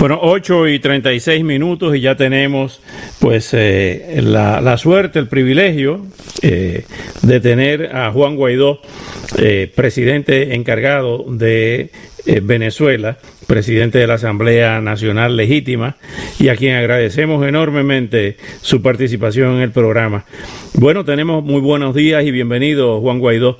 Bueno, 8 y 36 minutos y ya tenemos pues eh, la, la, suerte, el privilegio eh, de tener a Juan Guaidó, eh, presidente encargado de eh, Venezuela, presidente de la Asamblea Nacional Legítima y a quien agradecemos enormemente su participación en el programa. Bueno, tenemos muy buenos días y bienvenido Juan Guaidó.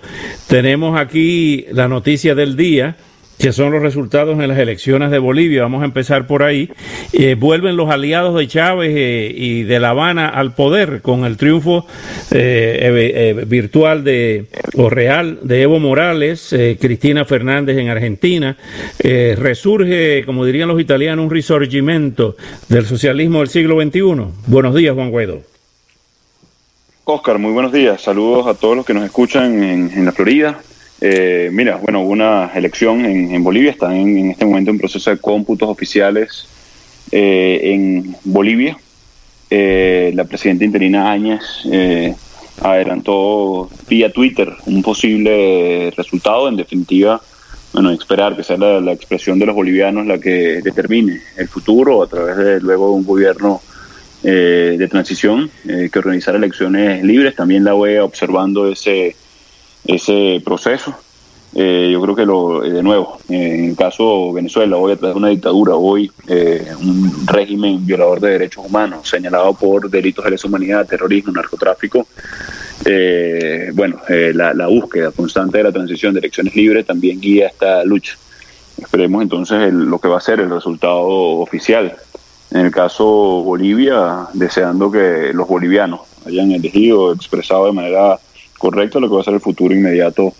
Tenemos aquí la noticia del día que son los resultados en las elecciones de Bolivia. Vamos a empezar por ahí. Eh, vuelven los aliados de Chávez eh, y de La Habana al poder con el triunfo eh, virtual de o real de Evo Morales, Cristina Fernández en Argentina. resurge, como dirían los italianos, un risorgimento del socialismo del siglo XXI. Buenos días, Juan Guaidó. Oscar, muy buenos días. Saludos a todos los que nos escuchan en la Florida eh, mira, bueno, hubo una elección en, Bolivia, están en, este momento en proceso de cómputos oficiales eh, en Bolivia. Eh, la presidenta interina Áñez adelantó vía Twitter un posible resultado. En definitiva, bueno, esperar que sea la, expresión de los bolivianos la que determine el futuro a través de luego un gobierno de transición que organizar elecciones libres. También la OEA observando ese ese proceso. Eh, yo creo que lo, eh, de nuevo, eh, en el caso Venezuela, hoy a través de una dictadura, hoy un régimen violador de derechos humanos, señalado por delitos de lesa humanidad, terrorismo, narcotráfico, bueno, la, la, búsqueda constante de la transición de elecciones libres también guía esta lucha. Esperemos entonces lo que va a ser el resultado oficial. En el caso Bolivia, deseando que los bolivianos hayan elegido, expresado de manera correcto lo que va a ser el futuro inmediato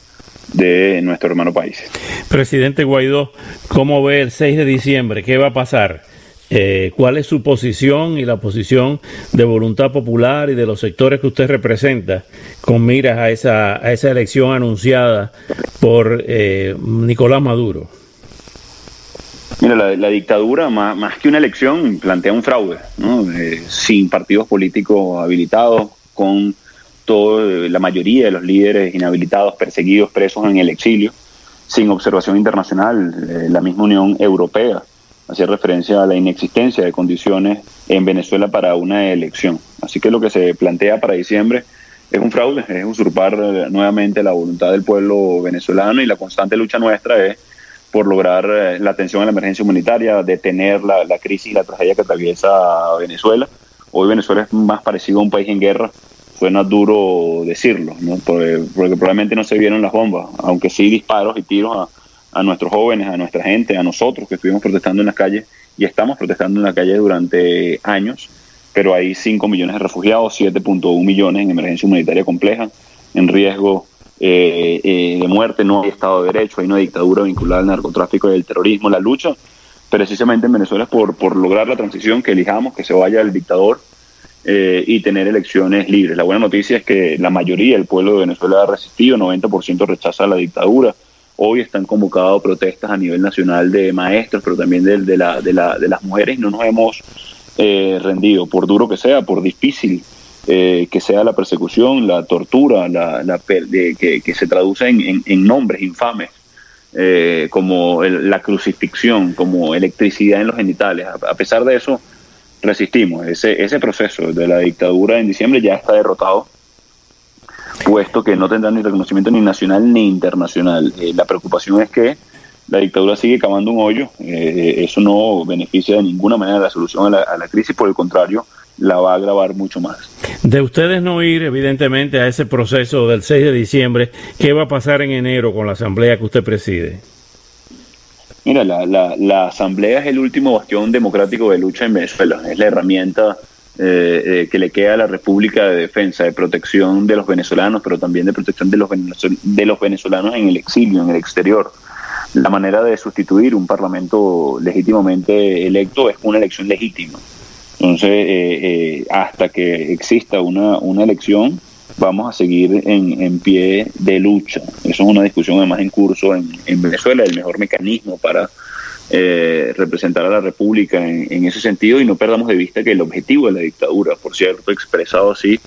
de nuestro hermano país. Presidente Guaidó, ¿cómo ve el 6 de diciembre? ¿Qué va a pasar? Eh, ¿Cuál es su posición y la posición de voluntad popular y de los sectores que usted representa con miras a esa, a esa elección anunciada por eh, Nicolás Maduro? Mira, la, dictadura, más, más, que una elección, plantea un fraude, ¿no? Eh, sin partidos políticos habilitados, con la mayoría de los líderes inhabilitados, perseguidos, presos en el exilio, sin observación internacional. Eh, la misma Unión Europea hacía referencia a la inexistencia de condiciones en Venezuela para una elección. Así que lo que se plantea para diciembre es un fraude, es usurpar eh, nuevamente la voluntad del pueblo venezolano y la constante lucha nuestra es por lograr eh, la atención a la emergencia humanitaria, detener la, la crisis y la tragedia que atraviesa Venezuela. Hoy Venezuela es más parecido a un país en guerra suena duro decirlo, porque, probablemente no se vieron las bombas, aunque sí disparos y tiros a, nuestros jóvenes, a nuestra gente, a nosotros que estuvimos protestando en las calles y estamos protestando en la calle durante años, pero hay 5 millones de refugiados, 7.1 millones en emergencia humanitaria compleja, en riesgo eh, eh, de muerte, no hay Estado de Derecho, hay una dictadura vinculada al narcotráfico y al terrorismo. La lucha precisamente en Venezuela es por, por lograr la transición, que elijamos, que se vaya el dictador eh, y tener elecciones libres. La buena noticia es que la mayoría del pueblo de Venezuela ha resistido, 90% rechaza la dictadura. Hoy están convocadas protestas a nivel nacional de maestros, pero también de, la, de, la, de las mujeres. No nos hemos eh, rendido, por duro que sea, por difícil eh, que sea la persecución, la tortura, la, que, se traduce en, en, nombres infames. como la crucifixión, como electricidad en los genitales. a pesar de eso, resistimos. Ese, ese proceso de la dictadura en diciembre ya está derrotado, puesto que no tendrá ni reconocimiento ni nacional ni internacional. Eh, la preocupación es que la dictadura sigue cavando un hoyo. Eh, eso no beneficia de ninguna manera la solución a la, a la crisis, por el contrario, la va a agravar mucho más. De ustedes no ir, evidentemente, a ese proceso del 6 de diciembre, ¿qué va a pasar en enero con la asamblea que usted preside? Mira, la, la, la, Asamblea es el último bastión democrático de lucha en Venezuela, es la herramienta eh, eh, que le queda a la República de defensa, de protección de los venezolanos, pero también de protección de los, de los venezolanos en el exilio, en el exterior. La manera de sustituir un parlamento legítimamente electo es una elección legítima. Entonces, eh, hasta que exista una, una elección, vamos a seguir en, pie de lucha. Eso es una discusión además en curso en, Venezuela, el mejor mecanismo para eh, representar a la República en, ese sentido y no perdamos de vista que el objetivo de la dictadura, por cierto, expresado así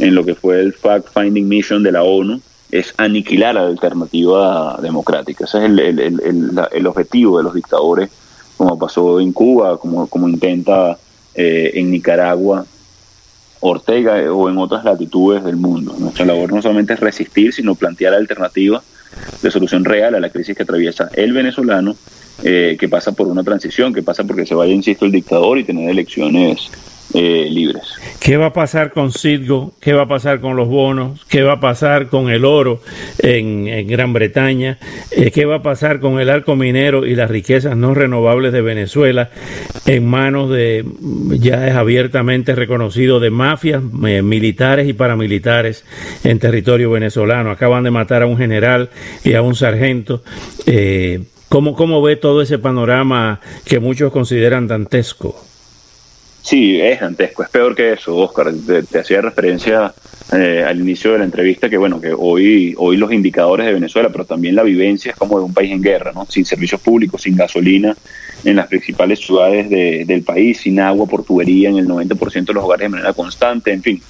en lo que fue el Fact-Finding Mission de la ONU, es aniquilar a la alternativa democrática. Ese es el, objetivo de los dictadores, como pasó en Cuba, como, como intenta eh, en Nicaragua Ortega eh, o en otras latitudes del mundo. Nuestra labor no solamente es resistir, sino plantear alternativas de solución real a la crisis que atraviesa el venezolano, eh, que pasa por una transición, que pasa porque se vaya, insisto, el dictador y tener elecciones eh, libres. ¿Qué va a pasar con Citgo? ¿Qué va a pasar con los bonos? ¿Qué va a pasar con el oro en, Gran Bretaña? Eh, ¿Qué va a pasar con el arco minero y las riquezas no renovables de Venezuela en manos de, ya es abiertamente reconocido, de mafias eh, militares y paramilitares en territorio venezolano? Acaban de matar a un general y a un sargento. ¿cómo, ¿Cómo ve todo ese panorama que muchos consideran dantesco? Sí, es dantesco, es peor que eso, Oscar. Te, hacía referencia eh, al inicio de la entrevista que, bueno, que hoy, hoy los indicadores de Venezuela, pero también la vivencia es como de un país en guerra, ¿no? Sin servicios públicos, sin gasolina en las principales ciudades del país, sin agua por tubería en el 90% de los hogares de manera constante, en fin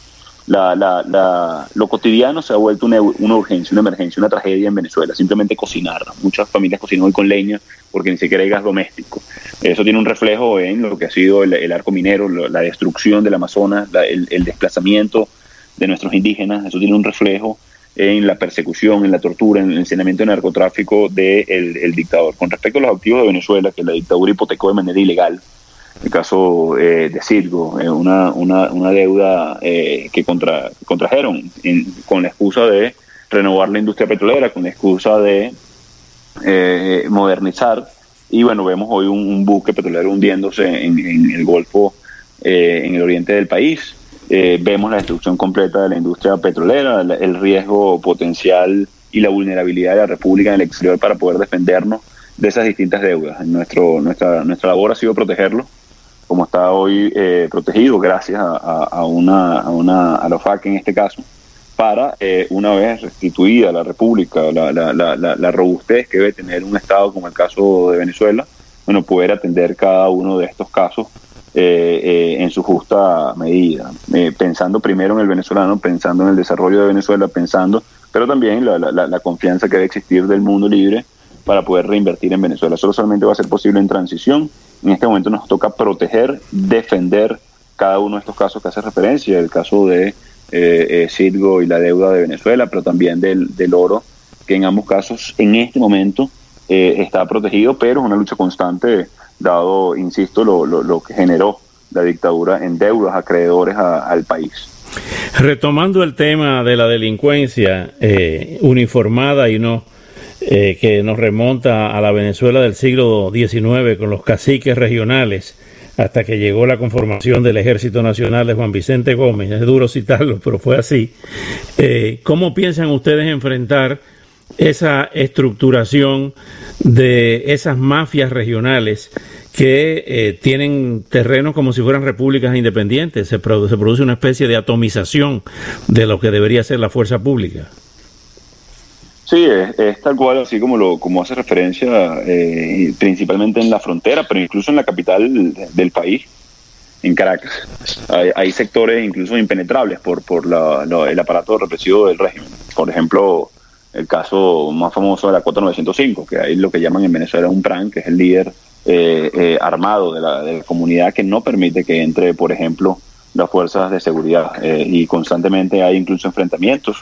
la, la, la, lo cotidiano se ha vuelto una, una, urgencia, una emergencia, una tragedia en Venezuela. Simplemente cocinar. Muchas familias cocinan hoy con leña porque ni siquiera hay gas doméstico. Eso tiene un reflejo en lo que ha sido el, arco minero, la destrucción del Amazonas, el, desplazamiento de nuestros indígenas. Eso tiene un reflejo en la persecución, en la tortura, en el enseñamiento de narcotráfico del el dictador. Con respecto a los activos de Venezuela, que la dictadura hipotecó de manera ilegal, el caso eh, de Cirgo, eh, una, una, una, deuda eh, que contra, contrajeron con la excusa de renovar la industria petrolera, con la excusa de modernizar. Y bueno, vemos hoy un, buque petrolero hundiéndose en, el Golfo, en el oriente del país. vemos la destrucción completa de la industria petrolera, el riesgo potencial y la vulnerabilidad de la República en el exterior para poder defendernos de esas distintas deudas. Nuestro, nuestra, nuestra labor ha sido protegerlo como está hoy eh, protegido gracias a, una, a, una, a la FAC en este caso, para eh, una vez restituida la República, la, la, la, la, robustez que debe tener un Estado como el caso de Venezuela, bueno, poder atender cada uno de estos casos eh, en su justa medida, pensando primero en el venezolano, pensando en el desarrollo de Venezuela, pensando, pero también la, confianza que debe existir del mundo libre para poder reinvertir en Venezuela. Eso solamente va a ser posible en transición en este momento nos toca proteger, defender cada uno de estos casos que hace referencia, el caso de eh, eh y la deuda de Venezuela, pero también del, oro, que en ambos casos en este momento eh, está protegido, pero es una lucha constante, dado, insisto, lo, lo, que generó la dictadura en deudas acreedores al país. Retomando el tema de la delincuencia eh, uniformada y no eh, que nos remonta a la Venezuela del siglo XIX con los caciques regionales hasta que llegó la conformación del Ejército Nacional de Juan Vicente Gómez. Es duro citarlo, pero fue así. Eh, ¿Cómo piensan ustedes enfrentar esa estructuración de esas mafias regionales que eh, tienen terrenos como si fueran repúblicas independientes? Se, se produce una especie de atomización de lo que debería ser la fuerza pública. Sí, es, tal cual, así como lo como hace referencia, eh, principalmente en la frontera, pero incluso en la capital del país, en Caracas. Hay, sectores incluso impenetrables por, por el aparato represivo del régimen. Por ejemplo, el caso más famoso de la cuota 905, que hay lo que llaman en Venezuela un PRAN, que es el líder eh, eh, armado de la, de la, comunidad que no permite que entre, por ejemplo, las fuerzas de seguridad. y constantemente hay incluso enfrentamientos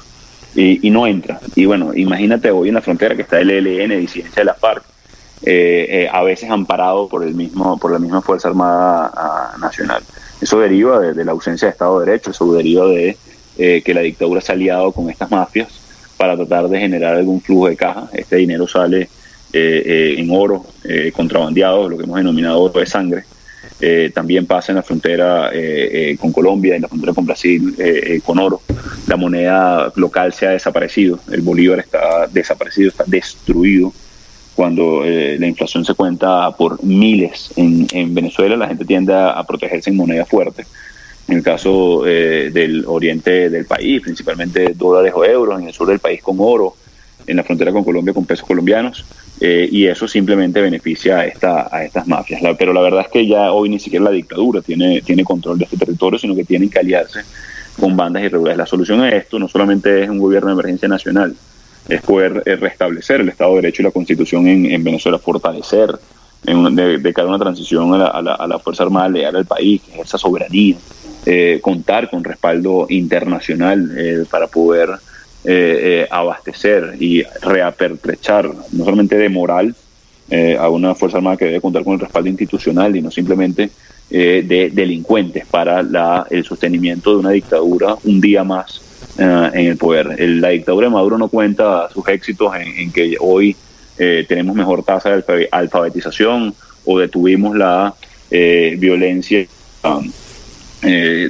y, no entra. Y bueno, imagínate hoy en la frontera que está el ELN, disidencia de la FARC, eh, eh, a veces amparado por el mismo por la misma Fuerza Armada ah, Nacional. Eso deriva de, la ausencia de Estado de Derecho, eso deriva de eh, que la dictadura se ha aliado con estas mafias para tratar de generar algún flujo de caja. Este dinero sale en oro contrabandeado, lo que hemos denominado oro de sangre, eh, también pasa en la frontera eh, eh, con Colombia, en la frontera con Brasil, con oro. La moneda local se ha desaparecido, el bolívar está desaparecido, está destruido. Cuando la inflación se cuenta por miles en, Venezuela, la gente tiende a, protegerse en moneda fuerte. en el caso del oriente del país, principalmente dólares o euros, en el sur del país con oro, en la frontera con Colombia con pesos colombianos. y eso simplemente beneficia a, esta, a estas mafias. pero la verdad es que ya hoy ni siquiera la dictadura tiene, tiene control de este territorio, sino que tienen que aliarse con bandas irregulares. La solución a esto no solamente es un gobierno de emergencia nacional, es poder eh, restablecer el Estado de Derecho y la Constitución en, Venezuela, fortalecer de, cara a una transición a la, Fuerza Armada leal al país, esa soberanía, eh, contar con respaldo internacional eh, para poder abastecer y reapertrechar, no solamente de moral, a una Fuerza Armada que debe contar con el respaldo institucional y no simplemente eh, de delincuentes para la, el sostenimiento de una dictadura un día más eh, en el poder. la dictadura de Maduro no cuenta sus éxitos en, que hoy eh, tenemos mejor tasa de alfabetización o detuvimos la violencia um,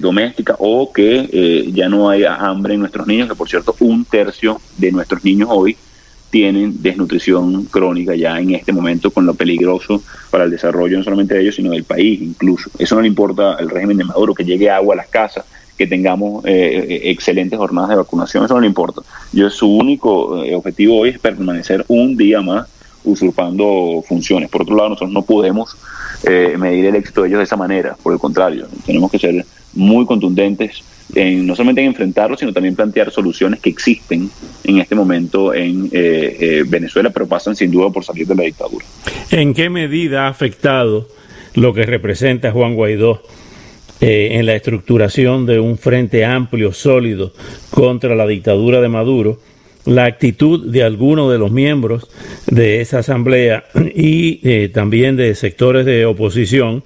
doméstica o que ya no hay hambre en nuestros niños, que por cierto un tercio de nuestros niños hoy tienen desnutrición crónica ya en este momento con lo peligroso para el desarrollo no solamente de ellos, sino del país incluso. Eso no le importa al régimen de Maduro, que llegue agua a las casas, que tengamos eh, eh, excelentes jornadas de vacunación, eso no le importa. Yo su único eh, objetivo hoy es permanecer un día más usurpando funciones. Por otro lado, nosotros no podemos medir el éxito de ellos de esa manera, por el contrario, tenemos que ser muy contundentes en, no solamente en enfrentarlo, sino también plantear soluciones que existen en este momento en eh, eh, Venezuela, pero pasan sin duda por salir de la dictadura. ¿En qué medida ha afectado lo que representa Juan Guaidó eh, en la estructuración de un frente amplio, sólido contra la dictadura de Maduro? La actitud de algunos de los miembros de esa asamblea y eh, también de sectores de oposición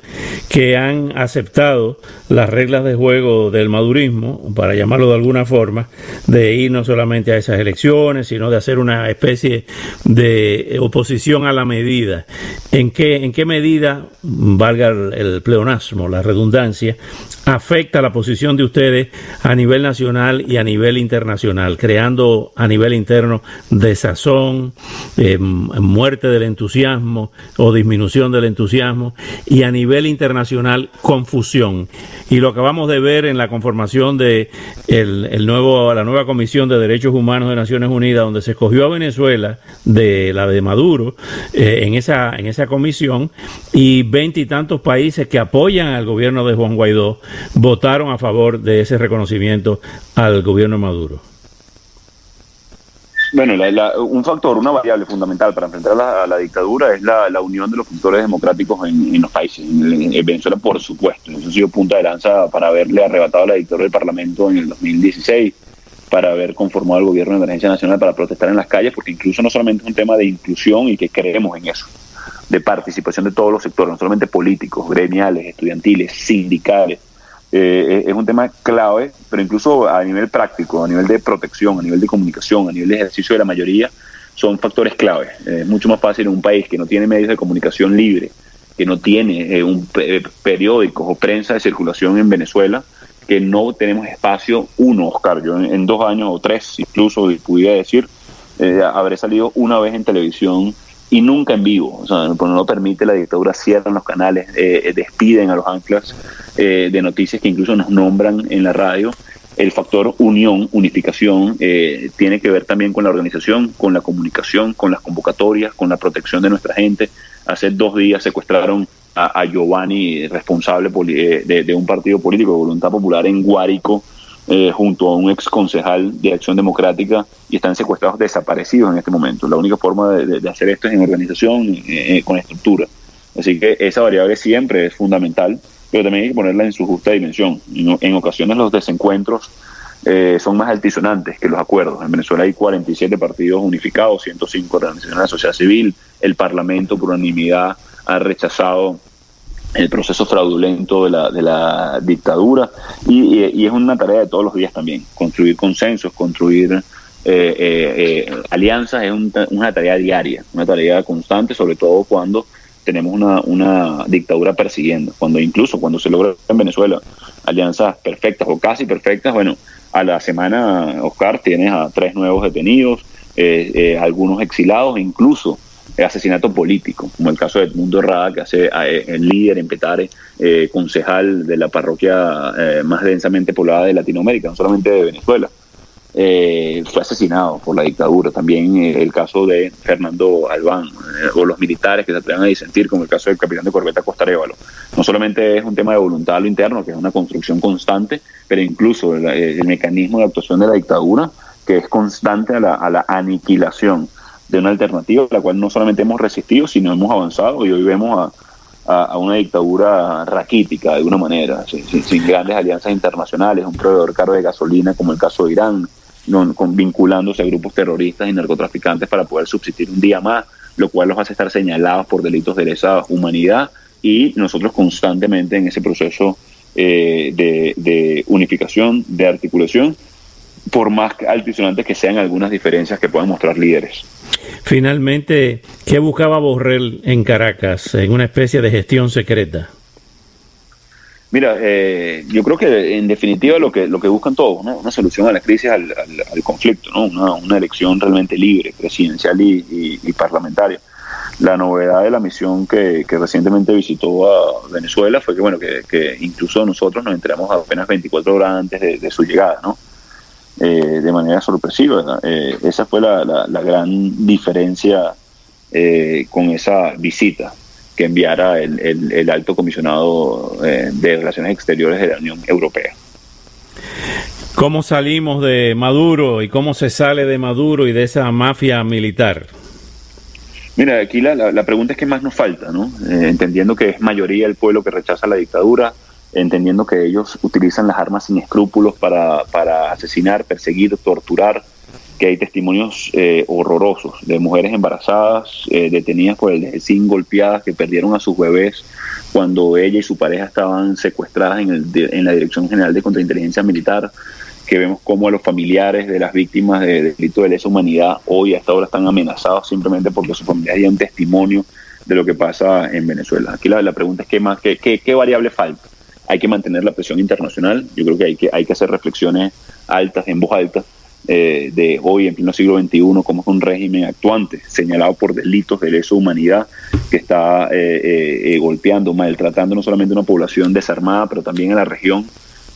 que han aceptado las reglas de juego del madurismo, para llamarlo de alguna forma, de ir no solamente a esas elecciones, sino de hacer una especie de oposición a la medida. ¿En qué, en qué medida, valga el pleonasmo, la redundancia, afecta la posición de ustedes a nivel nacional y a nivel internacional, creando a nivel interno desazón, eh, muerte del entusiasmo o disminución del entusiasmo y a nivel internacional confusión. Y lo acabamos de ver en la conformación de el, nuevo, la nueva Comisión de Derechos Humanos de Naciones Unidas, donde se escogió a Venezuela de la de Maduro eh, en, esa, en esa comisión y veintitantos países que apoyan al gobierno de Juan Guaidó votaron a favor de ese reconocimiento al gobierno Maduro. Bueno, un factor, una variable fundamental para enfrentar a la, dictadura es la, unión de los factores democráticos en, los países. En, Venezuela, por supuesto. Eso ha sido punta de lanza para haberle arrebatado a la dictadura del Parlamento en el 2016, para haber conformado el gobierno de emergencia nacional para protestar en las calles, porque incluso no solamente es un tema de inclusión y que creemos en eso, de participación de todos los sectores, no solamente políticos, gremiales, estudiantiles, sindicales, eh, es un tema clave, pero incluso a nivel práctico, a nivel de protección, a nivel de comunicación, a nivel de ejercicio de la mayoría, son factores clave. es mucho más fácil en un país que no tiene medios de comunicación libre, que no tiene eh, un eh, periódico o prensa de circulación en Venezuela, que no tenemos espacio, uno, Oscar, yo en, dos años o tres incluso, pudiera decir, habré salido una vez en televisión y nunca en vivo. O sea, no lo permite la dictadura, cierran los canales, eh, eh, despiden a los anclas eh, de noticias que incluso nos nombran en la radio. El factor unión, unificación, tiene que ver también con la organización, con la comunicación, con las convocatorias, con la protección de nuestra gente. Hace dos días secuestraron a, Giovanni, responsable de, de, un partido político de voluntad popular en Guárico, eh, junto a un ex concejal de Acción Democrática y están secuestrados desaparecidos en este momento. La única forma de, hacer esto es en organización, eh, eh, con estructura. Así que esa variable siempre es fundamental, pero también hay que ponerla en su justa dimensión. En, ocasiones los desencuentros son más altisonantes que los acuerdos. En Venezuela hay 47 partidos unificados, 105 organizaciones de la sociedad civil, el Parlamento por unanimidad ha rechazado el proceso fraudulento de la, de la dictadura. Y, es una tarea de todos los días también, construir consensos, construir eh, eh, eh, alianzas es una tarea diaria, una tarea constante, sobre todo cuando tenemos una, una dictadura persiguiendo, cuando incluso cuando se logra en Venezuela alianzas perfectas o casi perfectas, bueno, a la semana, Oscar, tienes a tres nuevos detenidos, algunos exilados, incluso asesinato político, como el caso de Edmundo Rada, que hace el líder en Petare, concejal de la parroquia más densamente poblada de Latinoamérica, no solamente de Venezuela. Eh, fue asesinado por la dictadura. También eh, el caso de Fernando Albán, eh, o los militares que se atrevan a disentir, como el caso del capitán de corbeta Costa Révalo. No solamente es un tema de voluntad a lo interno, que es una construcción constante, pero incluso el, mecanismo de actuación de la dictadura, que es constante a la, aniquilación de una alternativa, a la cual no solamente hemos resistido, sino hemos avanzado y hoy vemos a, una dictadura raquítica de alguna manera, sin, grandes alianzas internacionales, un proveedor caro de gasolina como el caso de Irán, vinculándose a grupos terroristas y narcotraficantes para poder subsistir un día más, lo cual los hace estar señalados por delitos de lesa humanidad y nosotros constantemente en ese proceso eh, de, unificación, de articulación, por más altisonantes que sean algunas diferencias que puedan mostrar líderes. Finalmente, ¿qué buscaba Borrell en Caracas en una especie de gestión secreta? Mira, eh, yo creo que en definitiva lo que lo que buscan todos, ¿no? una solución a la crisis, al, conflicto, ¿no? Una, elección realmente libre, presidencial y, parlamentaria. La novedad de la misión que, recientemente visitó a Venezuela fue que, bueno, que, incluso nosotros nos enteramos apenas 24 horas antes de, su llegada, ¿no? Eh, de manera sorpresiva. Eh, esa fue la, la, gran diferencia con esa visita que enviara el, alto comisionado eh, de Relaciones Exteriores de la Unión Europea. ¿Cómo salimos de Maduro y cómo se sale de Maduro y de esa mafia militar? Mira, aquí la, pregunta es qué más nos falta, ¿no? Eh, entendiendo que es mayoría el pueblo que rechaza la dictadura, entendiendo que ellos utilizan las armas sin escrúpulos para, para asesinar, perseguir, torturar, que hay testimonios eh, horrorosos de mujeres embarazadas, eh, detenidas por el sin golpeadas, que perdieron a sus bebés cuando ella y su pareja estaban secuestradas en, en la Dirección General de Contrainteligencia Militar, que vemos cómo a los familiares de las víctimas de, delito de lesa humanidad hoy a esta hora están amenazados simplemente porque sus familiares un testimonio de lo que pasa en Venezuela. Aquí la, pregunta es qué más, qué, qué, qué variable falta. Hay que mantener la presión internacional. Yo creo que hay que, hay que hacer reflexiones altas, en voz alta, eh, de hoy en pleno siglo XXI como es un régimen actuante, señalado por delitos de lesa humanidad, que está eh, eh, golpeando, maltratando no solamente a una población desarmada, pero también a la región,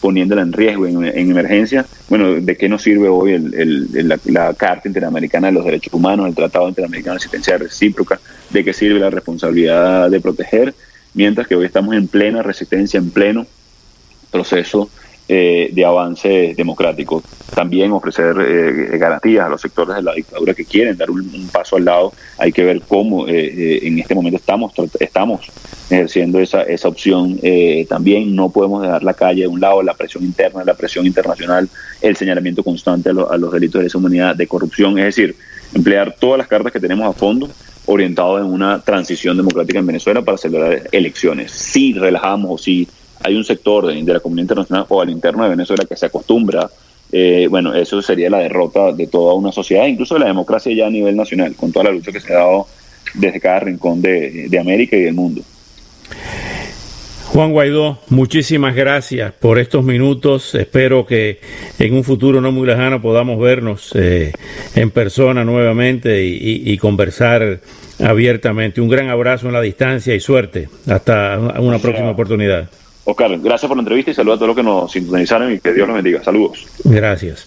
poniéndola en riesgo, en, emergencia. Bueno, ¿de qué nos sirve hoy el, la, Carta Interamericana de los Derechos Humanos, el Tratado Interamericano de Asistencia Recíproca? ¿De qué sirve la responsabilidad de proteger? Mientras que hoy estamos en plena resistencia, en pleno proceso eh, de avance democrático. También ofrecer eh, garantías a los sectores de la dictadura que quieren dar un, paso al lado. Hay que ver cómo eh, en este momento estamos, estamos ejerciendo esa, esa opción. también no podemos dejar la calle de un lado, la presión interna, la presión internacional, el señalamiento constante a, a los delitos de lesa humanidad, de corrupción. Es decir, emplear todas las cartas que tenemos a fondo orientado en una transición democrática en Venezuela para celebrar elecciones. Si relajamos o si hay un sector de, la comunidad internacional o al interno de Venezuela que se acostumbra, eh, bueno, eso sería la derrota de toda una sociedad, incluso de la democracia ya a nivel nacional, con toda la lucha que se ha dado desde cada rincón de, América y del mundo. Juan Guaidó, muchísimas gracias por estos minutos. Espero que en un futuro no muy lejano podamos vernos eh, en persona nuevamente y, conversar abiertamente. Un gran abrazo en la distancia y suerte. Hasta una próxima oportunidad. Oscar, gracias por la entrevista y saludos a todos los que nos sintonizaron y que Dios los bendiga. Saludos. Gracias.